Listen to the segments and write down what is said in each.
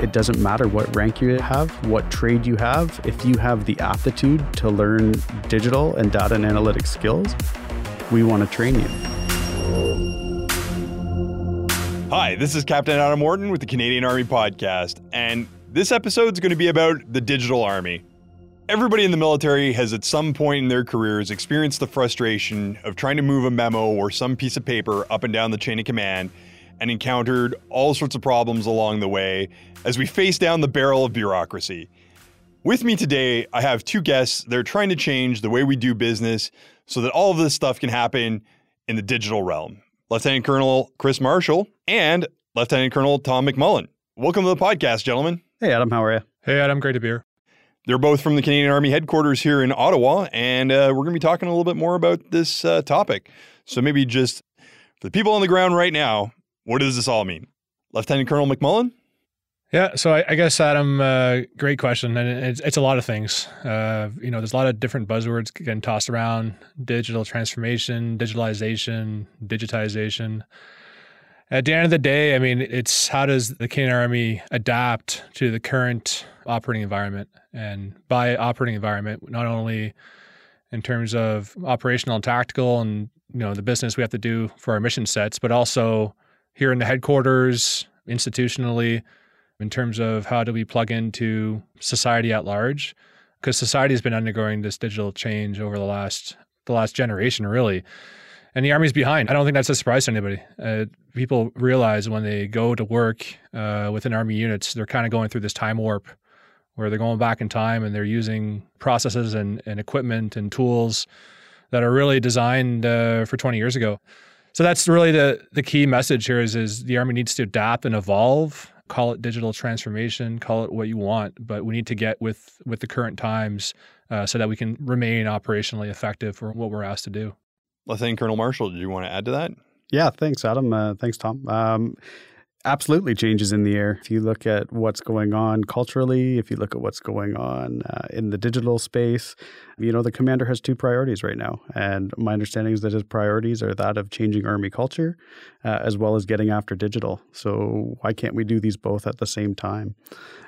It doesn't matter what rank you have, what trade you have. If you have the aptitude to learn digital and data and analytics skills, we want to train you. Hi, this is Captain Adam Morton with the Canadian Army Podcast, and this episode is going to be about the digital army. Everybody in the military has at some point in their careers experienced the frustration of trying to move a memo or some piece of paper up and down the chain of command and encountered all sorts of problems along the way as we face down the barrel of bureaucracy. With me today, I have two guests. They're trying to change the way we do business so that all of this stuff can happen in the digital realm. Lieutenant Colonel Chris Marshall and Lieutenant Colonel Tom McMullen. Welcome to the podcast, gentlemen. Hey, Adam, how are you? Hey, Adam, great to be here. They're both from the Canadian Army headquarters here in Ottawa, and uh, we're going to be talking a little bit more about this uh, topic. So maybe just for the people on the ground right now, what does this all mean? Lieutenant Colonel McMullen? Yeah, so I, I guess Adam, uh, great question, and it's, it's a lot of things. Uh, you know, there's a lot of different buzzwords getting tossed around: digital transformation, digitalization, digitization. At the end of the day, I mean, it's how does the Canadian Army adapt to the current operating environment? And by operating environment, not only in terms of operational and tactical and you know the business we have to do for our mission sets, but also here in the headquarters, institutionally, in terms of how do we plug into society at large? Because society has been undergoing this digital change over the last the last generation, really and the army's behind. I don't think that's a surprise to anybody. Uh, people realize when they go to work uh, within army units, they're kind of going through this time warp where they're going back in time and they're using processes and, and equipment and tools that are really designed uh, for 20 years ago. So that's really the the key message here is is the army needs to adapt and evolve. Call it digital transformation, call it what you want, but we need to get with with the current times uh, so that we can remain operationally effective for what we're asked to do. Lieutenant Colonel Marshall, did you want to add to that? Yeah, thanks, Adam. Uh, thanks, Tom. Um, absolutely changes in the air. If you look at what's going on culturally, if you look at what's going on uh, in the digital space, you know, the commander has two priorities right now. And my understanding is that his priorities are that of changing Army culture uh, as well as getting after digital. So why can't we do these both at the same time?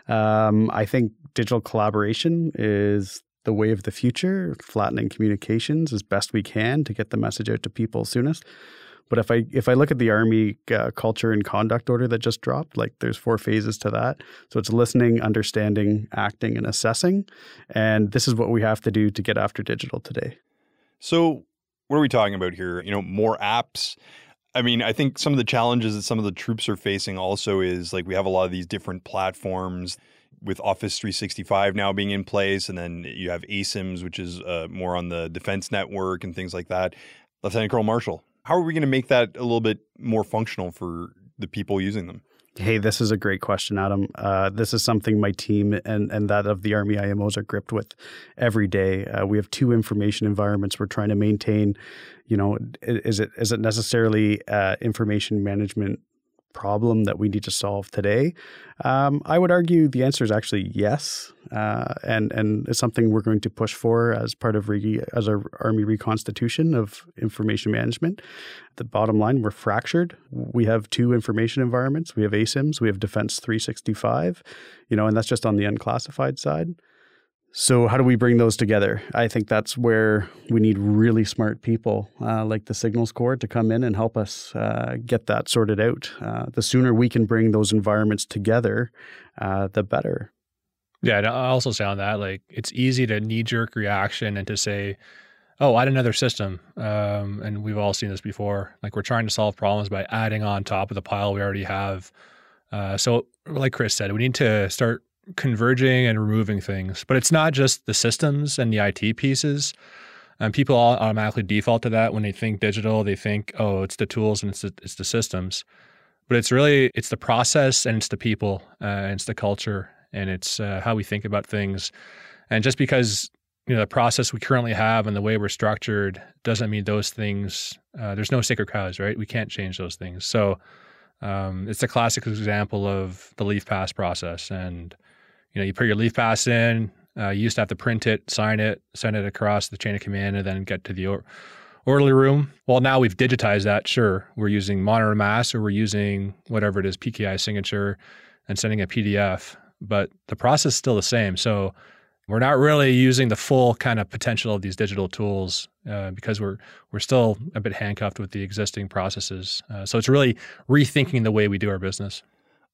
Um, I think digital collaboration is the way of the future, flattening communications as best we can to get the message out to people soonest. But if I if I look at the army uh, culture and conduct order that just dropped, like there's four phases to that. So it's listening, understanding, acting, and assessing. And this is what we have to do to get after digital today. So what are we talking about here? You know, more apps. I mean, I think some of the challenges that some of the troops are facing also is like we have a lot of these different platforms with Office 365 now being in place, and then you have ASIMS, which is uh, more on the defense network and things like that. Lieutenant Colonel Marshall, how are we going to make that a little bit more functional for the people using them? Hey, this is a great question, Adam. Uh, this is something my team and, and that of the Army IMOs are gripped with every day. Uh, we have two information environments we're trying to maintain. You know, is it is it necessarily uh, information management problem that we need to solve today? Um, I would argue the answer is actually yes, uh, and and it's something we're going to push for as part of re, as our army reconstitution of information management. The bottom line, we're fractured. We have two information environments. We have ASIMS, we have Defense 365, you know, and that's just on the unclassified side. So, how do we bring those together? I think that's where we need really smart people uh, like the Signals Corps to come in and help us uh, get that sorted out. Uh, the sooner we can bring those environments together, uh, the better. Yeah, I also say on that, like it's easy to knee jerk reaction and to say, "Oh, add another system," um, and we've all seen this before. Like we're trying to solve problems by adding on top of the pile we already have. Uh, so, like Chris said, we need to start converging and removing things. But it's not just the systems and the IT pieces. And people automatically default to that when they think digital. They think, oh, it's the tools and it's the, it's the systems. But it's really it's the process and it's the people uh, and it's the culture and it's uh, how we think about things. And just because you know the process we currently have and the way we're structured doesn't mean those things. Uh, there's no sacred cows, right? We can't change those things. So um, it's a classic example of the leave pass process and you know, you put your leave pass in. Uh, you used to have to print it, sign it, send it across the chain of command, and then get to the or- orderly room. Well, now we've digitized that. Sure, we're using monitor mass or we're using whatever it is, PKI signature, and sending a PDF, but the process is still the same. So we're not really using the full kind of potential of these digital tools uh, because we're we're still a bit handcuffed with the existing processes. Uh, so it's really rethinking the way we do our business.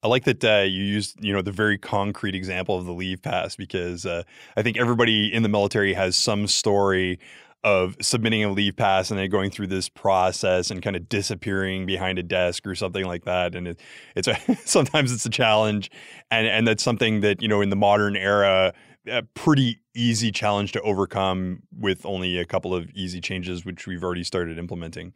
I like that uh, you used, you know, the very concrete example of the leave pass because uh, I think everybody in the military has some story of submitting a leave pass and then going through this process and kind of disappearing behind a desk or something like that. And it, it's a, sometimes it's a challenge, and and that's something that you know in the modern era, a pretty easy challenge to overcome with only a couple of easy changes, which we've already started implementing.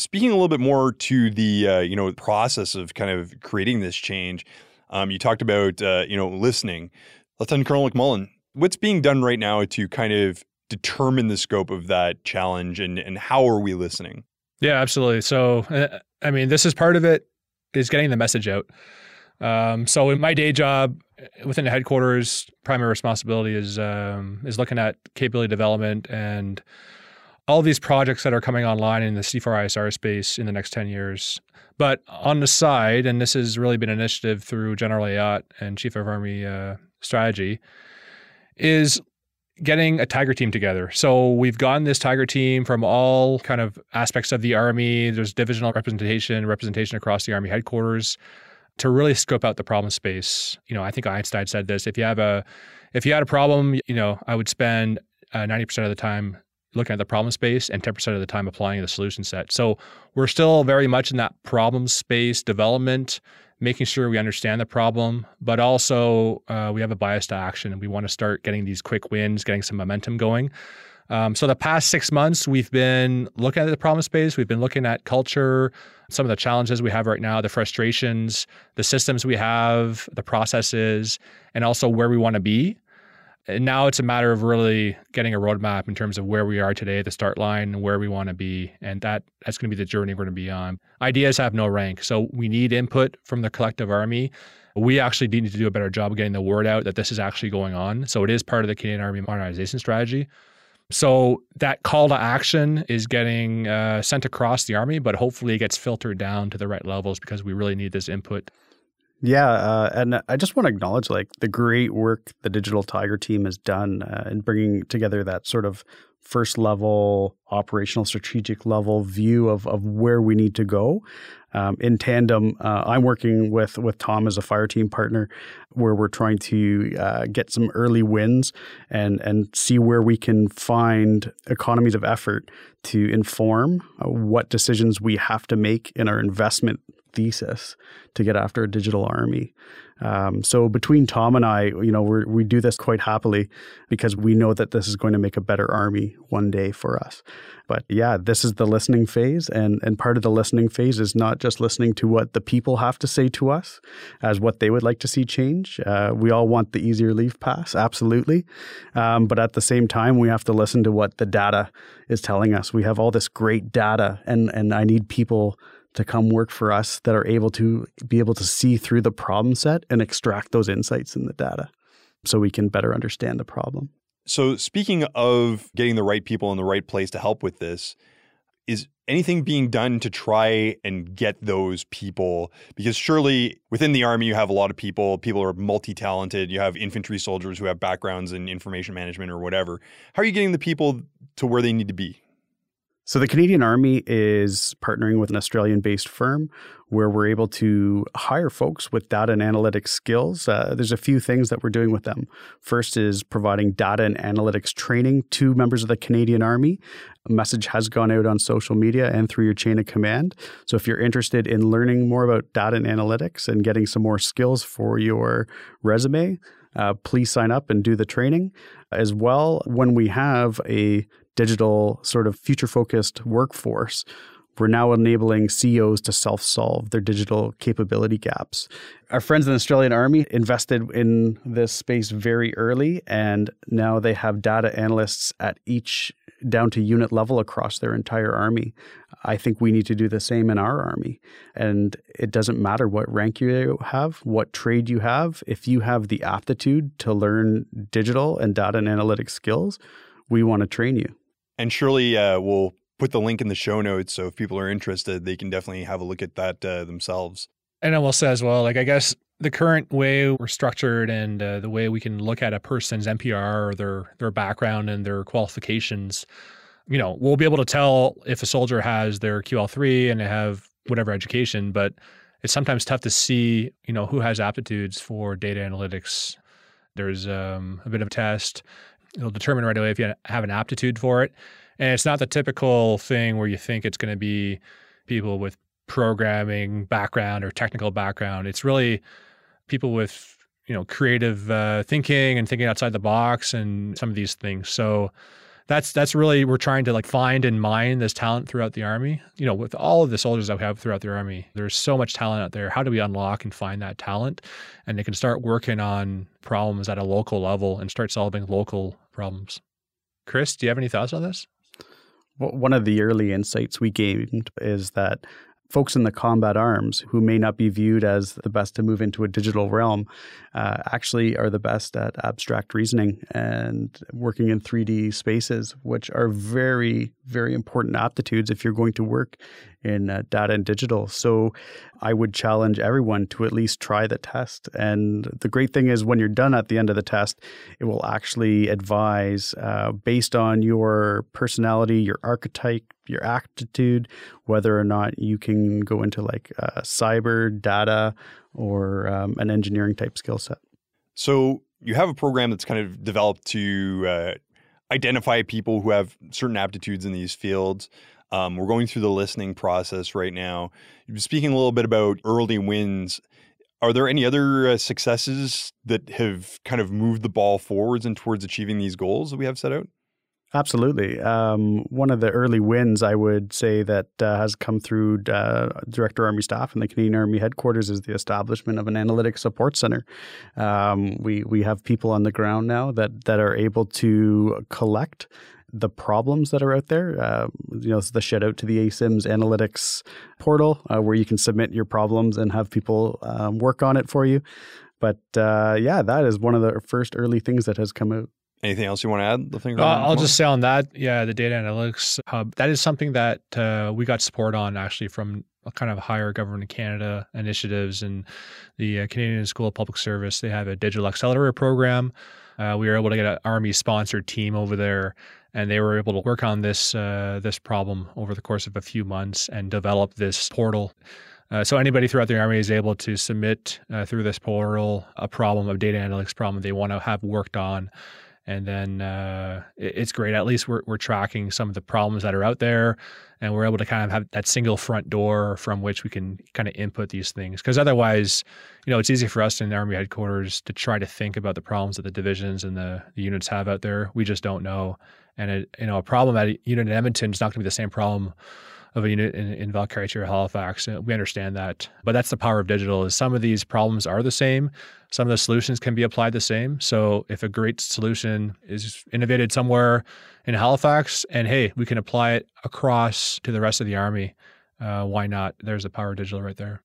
Speaking a little bit more to the uh, you know process of kind of creating this change, um, you talked about uh, you know listening. Lieutenant Colonel McMullen, what's being done right now to kind of determine the scope of that challenge and, and how are we listening? Yeah, absolutely. So, uh, I mean, this is part of it is getting the message out. Um, so, in my day job within the headquarters, primary responsibility is um, is looking at capability development and all these projects that are coming online in the C4ISR space in the next 10 years. But on the side, and this has really been an initiative through General Ayotte and Chief of Army uh, Strategy, is getting a tiger team together. So we've gotten this tiger team from all kind of aspects of the army. There's divisional representation, representation across the army headquarters to really scope out the problem space. You know, I think Einstein said this: if you have a if you had a problem, you know, I would spend uh, ninety uh, percent of the time looking at the problem space and 10% of the time applying the solution set. So we're still very much in that problem space development making sure we understand the problem, but also uh, we have a bias to action and we want to start getting these quick wins, getting some momentum going. Um, so the past six months, we've been looking at the problem space. We've been looking at culture, some of the challenges we have right now, the frustrations, the systems we have, the processes, and also where we want to be. And now it's a matter of really getting a roadmap in terms of where we are today, the start line, and where we want to be. And that that's going to be the journey we're going to be on. Ideas have no rank. So we need input from the collective army. We actually need to do a better job of getting the word out that this is actually going on. So it is part of the Canadian Army modernization strategy. So that call to action is getting uh, sent across the army, but hopefully it gets filtered down to the right levels because we really need this input yeah, uh, and I just want to acknowledge like the great work the Digital Tiger team has done uh, in bringing together that sort of first level operational strategic level view of of where we need to go. Um, in tandem, uh, I'm working with with Tom as a fire team partner, where we're trying to uh, get some early wins and and see where we can find economies of effort to inform uh, what decisions we have to make in our investment thesis to get after a digital army. Um, so between Tom and I, you know, we we do this quite happily because we know that this is going to make a better army one day for us. But yeah, this is the listening phase, and and part of the listening phase is not just listening to what the people have to say to us as what they would like to see change. Uh, we all want the easier leave pass, absolutely, um, but at the same time, we have to listen to what the data is telling us. We have all this great data, and and I need people to come work for us that are able to be able to see through the problem set and extract those insights in the data so we can better understand the problem. So, speaking of getting the right people in the right place to help with this, is anything being done to try and get those people? Because surely within the army, you have a lot of people, people are multi talented. You have infantry soldiers who have backgrounds in information management or whatever. How are you getting the people to where they need to be? So the Canadian Army is partnering with an Australian based firm where we're able to hire folks with data and analytics skills. Uh, there's a few things that we're doing with them. First is providing data and analytics training to members of the Canadian Army. A message has gone out on social media and through your chain of command. So if you're interested in learning more about data and analytics and getting some more skills for your resume, uh, please sign up and do the training. As well, when we have a digital sort of future focused workforce, we're now enabling COs to self solve their digital capability gaps. Our friends in the Australian Army invested in this space very early, and now they have data analysts at each down to unit level across their entire army. I think we need to do the same in our army. And it doesn't matter what rank you have, what trade you have, if you have the aptitude to learn digital and data and analytics skills, we want to train you. And surely uh, we'll put the link in the show notes. So if people are interested, they can definitely have a look at that uh, themselves. And I will say as well, like, I guess the current way we're structured and uh, the way we can look at a person's MPR or their their background and their qualifications, you know, we'll be able to tell if a soldier has their QL3 and they have whatever education, but it's sometimes tough to see, you know, who has aptitudes for data analytics. There's um, a bit of a test. It'll determine right away if you have an aptitude for it. And it's not the typical thing where you think it's going to be people with programming background or technical background. It's really people with you know creative uh, thinking and thinking outside the box and some of these things. So that's that's really we're trying to like find and mine this talent throughout the army. You know, with all of the soldiers that we have throughout the army, there's so much talent out there. How do we unlock and find that talent, and they can start working on problems at a local level and start solving local problems. Chris, do you have any thoughts on this? Well, one of the early insights we gained is that folks in the combat arms who may not be viewed as the best to move into a digital realm uh, actually are the best at abstract reasoning and working in 3D spaces, which are very, very important aptitudes if you're going to work in uh, data and digital. So I would challenge everyone to at least try the test. And the great thing is, when you're done at the end of the test, it will actually advise uh, based on your personality, your archetype, your aptitude, whether or not you can go into like uh, cyber data or um, an engineering type skill set. So you have a program that's kind of developed to uh, identify people who have certain aptitudes in these fields. Um, we're going through the listening process right now. Speaking a little bit about early wins. Are there any other uh, successes that have kind of moved the ball forwards and towards achieving these goals that we have set out? Absolutely. Um, one of the early wins I would say that uh, has come through uh, Director Army Staff and the Canadian Army headquarters is the establishment of an analytic support center. Um, we we have people on the ground now that that are able to collect the problems that are out there. Uh, you know, the shout out to the ASIMS analytics portal uh, where you can submit your problems and have people um, work on it for you. But uh, yeah, that is one of the first early things that has come out. Anything else you want to add? The thing uh, I'll just say on that, yeah, the data analytics hub. That is something that uh, we got support on actually from kind of higher government Canada initiatives and the uh, Canadian School of Public Service. They have a digital accelerator program. Uh, we were able to get an army sponsored team over there, and they were able to work on this uh, this problem over the course of a few months and develop this portal. Uh, so anybody throughout the army is able to submit uh, through this portal a problem, a data analytics problem they want to have worked on and then uh, it, it's great. At least we're we're tracking some of the problems that are out there, and we're able to kind of have that single front door from which we can kind of input these things. Because otherwise, you know, it's easy for us in the Army headquarters to try to think about the problems that the divisions and the, the units have out there. We just don't know, and it, you know, a problem at a unit in Edmonton is not going to be the same problem of a unit in, in Valcartier Halifax. We understand that, but that's the power of digital. Is some of these problems are the same, some of the solutions can be applied the same. So if a great solution is innovated somewhere in Halifax, and hey, we can apply it across to the rest of the army, uh, why not? There's the power of digital right there.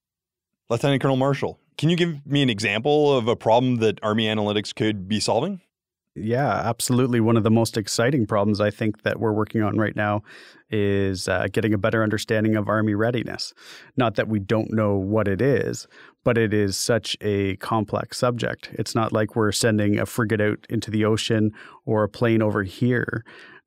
Lieutenant Colonel Marshall, can you give me an example of a problem that Army Analytics could be solving? Yeah, absolutely. One of the most exciting problems I think that we're working on right now is uh, getting a better understanding of Army readiness. Not that we don't know what it is, but it is such a complex subject. It's not like we're sending a frigate out into the ocean or a plane over here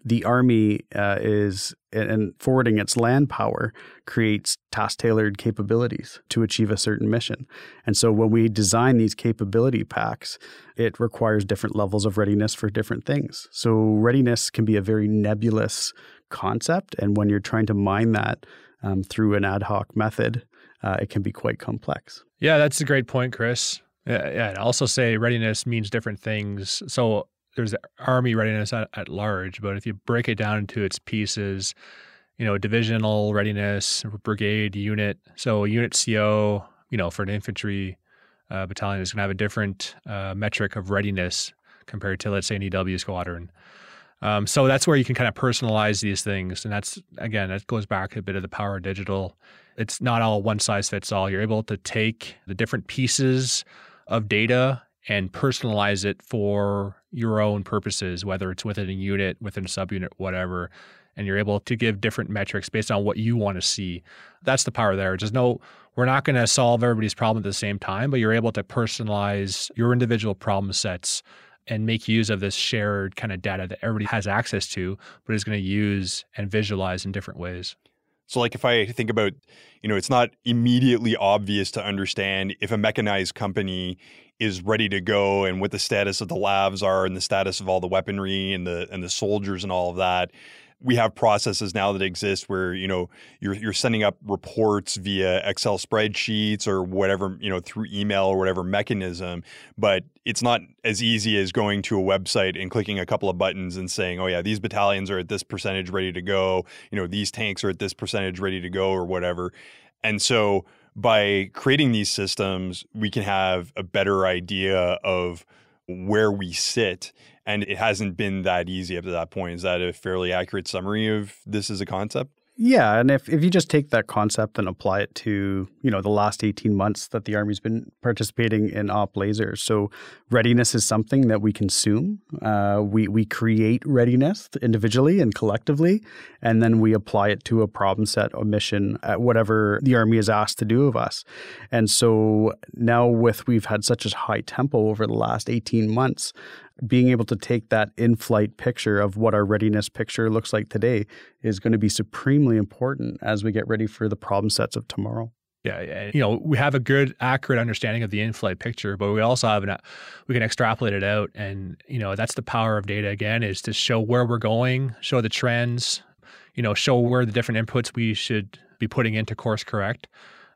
the army uh, is and forwarding its land power creates task tailored capabilities to achieve a certain mission. And so when we design these capability packs, it requires different levels of readiness for different things. So readiness can be a very nebulous concept. And when you're trying to mine that um, through an ad hoc method, uh, it can be quite complex. Yeah, that's a great point, Chris. Yeah, yeah, and also say readiness means different things. So there's army readiness at, at large, but if you break it down into its pieces, you know, divisional readiness, brigade, unit. So a unit CO, you know, for an infantry uh, battalion is going to have a different uh, metric of readiness compared to, let's say, an EW squadron. Um, so that's where you can kind of personalize these things, and that's again, that goes back a bit of the power of digital. It's not all one size fits all. You're able to take the different pieces of data and personalize it for your own purposes, whether it's within a unit, within a subunit, whatever. and you're able to give different metrics based on what you want to see. That's the power there. Just no, we're not going to solve everybody's problem at the same time, but you're able to personalize your individual problem sets and make use of this shared kind of data that everybody has access to, but is going to use and visualize in different ways. So, like if I think about, you know, it's not immediately obvious to understand if a mechanized company is ready to go and what the status of the LAVs are and the status of all the weaponry and the and the soldiers and all of that. We have processes now that exist where you know you're you're sending up reports via Excel spreadsheets or whatever you know through email or whatever mechanism, but it's not as easy as going to a website and clicking a couple of buttons and saying, oh yeah, these battalions are at this percentage ready to go, you know these tanks are at this percentage ready to go or whatever, and so by creating these systems, we can have a better idea of where we sit and it hasn't been that easy up to that point. Is that a fairly accurate summary of this as a concept? Yeah, and if, if you just take that concept and apply it to, you know, the last 18 months that the Army's been participating in Op Laser. So readiness is something that we consume. Uh, we, we create readiness individually and collectively, and then we apply it to a problem set or mission at whatever the Army is asked to do of us. And so now with we've had such a high tempo over the last 18 months, being able to take that in flight picture of what our readiness picture looks like today is going to be supremely important as we get ready for the problem sets of tomorrow. Yeah, you know, we have a good, accurate understanding of the in-flight picture, but we also have an, uh, we can extrapolate it out, and you know, that's the power of data. Again, is to show where we're going, show the trends, you know, show where the different inputs we should be putting into course correct.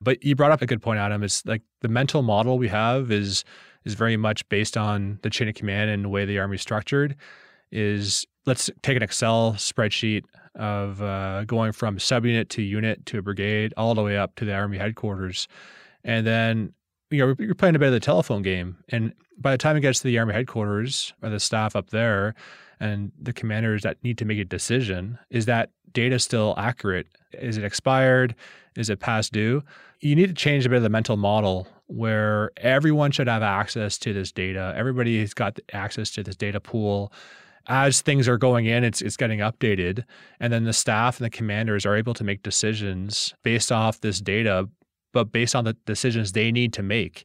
But you brought up a good point, Adam. Is like the mental model we have is is very much based on the chain of command and the way the army is structured. Is let's take an Excel spreadsheet of uh, going from subunit to unit to a brigade all the way up to the army headquarters, and then you know you're playing a bit of the telephone game. And by the time it gets to the army headquarters or the staff up there, and the commanders that need to make a decision, is that data still accurate? Is it expired? Is it past due? You need to change a bit of the mental model where everyone should have access to this data. Everybody has got access to this data pool. As things are going in, it's it's getting updated, and then the staff and the commanders are able to make decisions based off this data, but based on the decisions they need to make.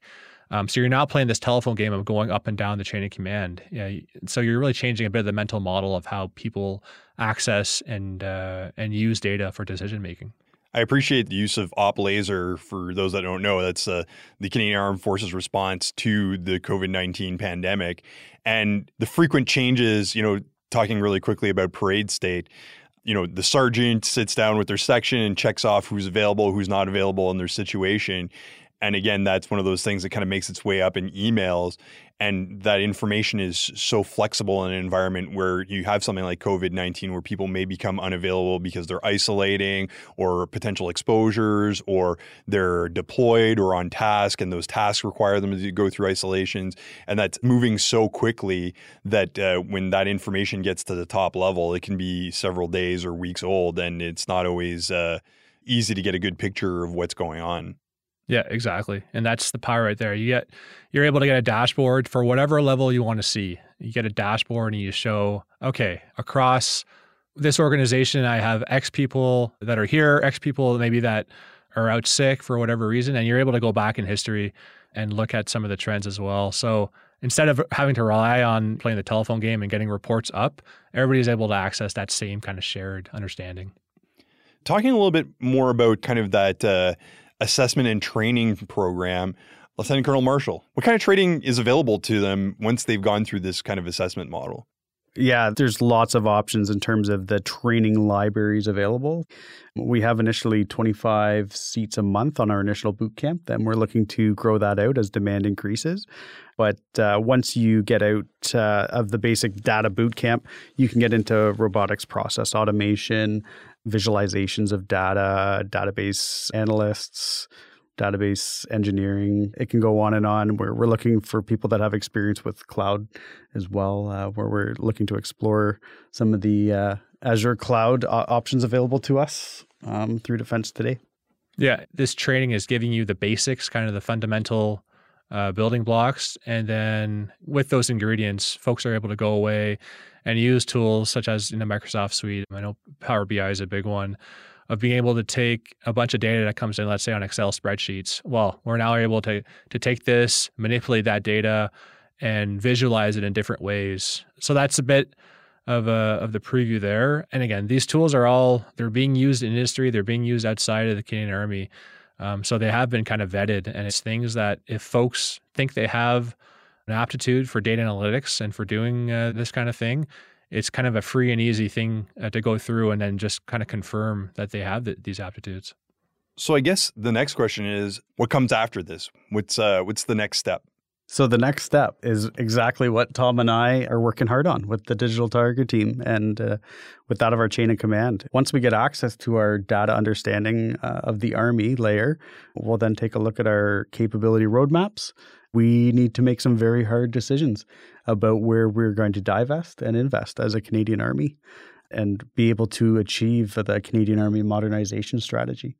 Um, so you're not playing this telephone game of going up and down the chain of command. Yeah, so you're really changing a bit of the mental model of how people access and uh, and use data for decision making. I appreciate the use of Op Laser for those that don't know. That's uh, the Canadian Armed Forces response to the COVID 19 pandemic. And the frequent changes, you know, talking really quickly about parade state, you know, the sergeant sits down with their section and checks off who's available, who's not available in their situation. And again, that's one of those things that kind of makes its way up in emails and that information is so flexible in an environment where you have something like COVID 19 where people may become unavailable because they're isolating or potential exposures or they're deployed or on task and those tasks require them to go through isolations. And that's moving so quickly that uh, when that information gets to the top level, it can be several days or weeks old and it's not always uh, easy to get a good picture of what's going on. Yeah, exactly. And that's the power right there. You get you're able to get a dashboard for whatever level you want to see. You get a dashboard and you show, okay, across this organization I have X people that are here, X people maybe that are out sick for whatever reason and you're able to go back in history and look at some of the trends as well. So instead of having to rely on playing the telephone game and getting reports up, everybody's able to access that same kind of shared understanding. Talking a little bit more about kind of that uh, assessment and training program. Lieutenant Colonel Marshall, what kind of training is available to them once they've gone through this kind of assessment model? Yeah, there's lots of options in terms of the training libraries available. We have initially 25 seats a month on our initial boot camp. Then we're looking to grow that out as demand increases. But uh, once you get out uh, of the basic data boot camp, you can get into robotics process automation, visualizations of data, database analysts, database engineering. It can go on and on. We're, we're looking for people that have experience with cloud as well, uh, where we're looking to explore some of the uh, Azure cloud uh, options available to us um, through Defense Today. Yeah, this training is giving you the basics, kind of the fundamental uh, building blocks. And then with those ingredients, folks are able to go away and use tools such as in the Microsoft suite. I know Power BI is a big one of being able to take a bunch of data that comes in, let's say on Excel spreadsheets. Well, we're now able to to take this, manipulate that data, and visualize it in different ways. So that's a bit of a, of the preview there. And again, these tools are all they're being used in industry. They're being used outside of the Canadian Army. Um, so they have been kind of vetted, and it's things that if folks think they have an aptitude for data analytics and for doing uh, this kind of thing, it's kind of a free and easy thing uh, to go through and then just kind of confirm that they have the, these aptitudes. So I guess the next question is, what comes after this? What's uh, what's the next step? So the next step is exactly what Tom and I are working hard on with the Digital Tiger team and uh, with that of our chain of command. Once we get access to our data understanding uh, of the Army layer, we'll then take a look at our capability roadmaps. We need to make some very hard decisions about where we're going to divest and invest as a Canadian Army and be able to achieve the Canadian Army modernization strategy.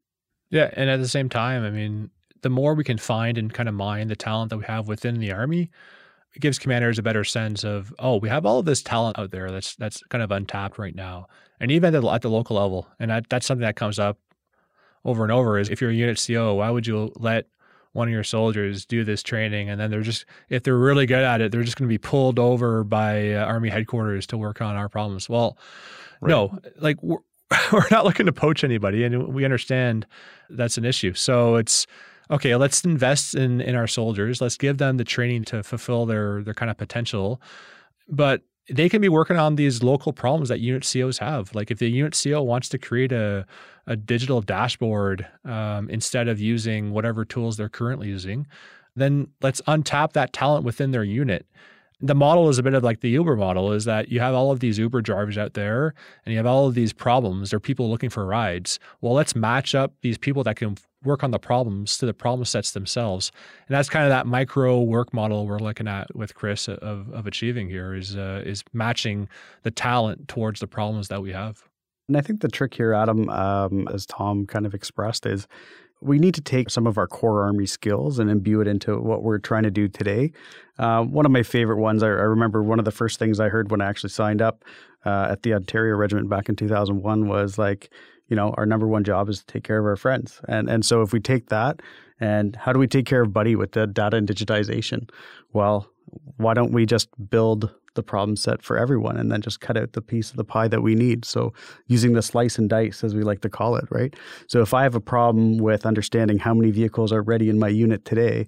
Yeah, and at the same time, I mean, the more we can find and kind of mine the talent that we have within the army, it gives commanders a better sense of, oh, we have all of this talent out there that's that's kind of untapped right now, and even at the, at the local level, and that, that's something that comes up over and over. Is if you're a unit CO, why would you let one of your soldiers do this training and then they're just if they're really good at it they're just going to be pulled over by uh, army headquarters to work on our problems well right. no like we're, we're not looking to poach anybody and we understand that's an issue so it's okay, let's invest in in our soldiers. Let's give them the training to fulfill their their kind of potential. But they can be working on these local problems that unit COs have. Like if the unit CO wants to create a a digital dashboard um, instead of using whatever tools they're currently using, then let's untap that talent within their unit the model is a bit of like the Uber model is that you have all of these Uber drivers out there and you have all of these problems. There are people looking for rides. Well, let's match up these people that can work on the problems to the problem sets themselves. And that's kind of that micro work model we're looking at with Chris of, of achieving here is, uh, is matching the talent towards the problems that we have. And I think the trick here, Adam, um, as Tom kind of expressed, is we need to take some of our core Army skills and imbue it into what we're trying to do today. Uh, one of my favorite ones, I, I, remember one of the first things I heard when I actually signed up uh, at the Ontario Regiment back in 2001 was like, you know, our number one job is to take care of our friends. And, and so if we take that and how do we take care of Buddy with the data and digitization? Well, why don't we just build the problem set for everyone and then just cut out the piece of the pie that we need. So using the slice and dice as we like to call it, right? So if I have a problem with understanding how many vehicles are ready in my unit today,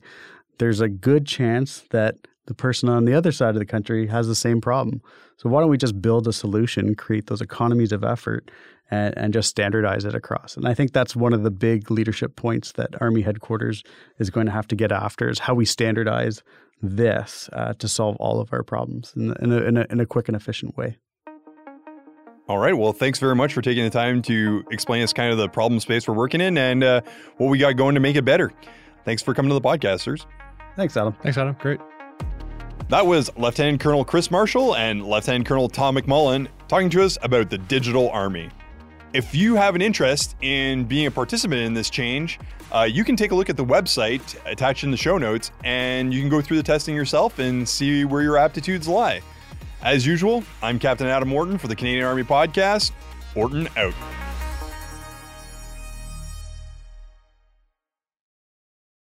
there's a good chance that the person on the other side of the country has the same problem. So why don't we just build a solution, create those economies of effort and, and just standardize it across? And I think that's one of the big leadership points that Army headquarters is going to have to get after is how we standardize this uh, to solve all of our problems in, in, a, in, a, in a quick and efficient way. All right. Well, thanks very much for taking the time to explain us kind of the problem space we're working in and uh, what we got going to make it better. Thanks for coming to the podcasters. Thanks, Adam. Thanks, Adam. Great. That was Lieutenant Colonel Chris Marshall and Lieutenant Colonel Tom McMullen talking to us about the digital army. If you have an interest in being a participant in this change, uh, you can take a look at the website attached in the show notes and you can go through the testing yourself and see where your aptitudes lie. As usual, I'm Captain Adam Morton for the Canadian Army Podcast. Morton out.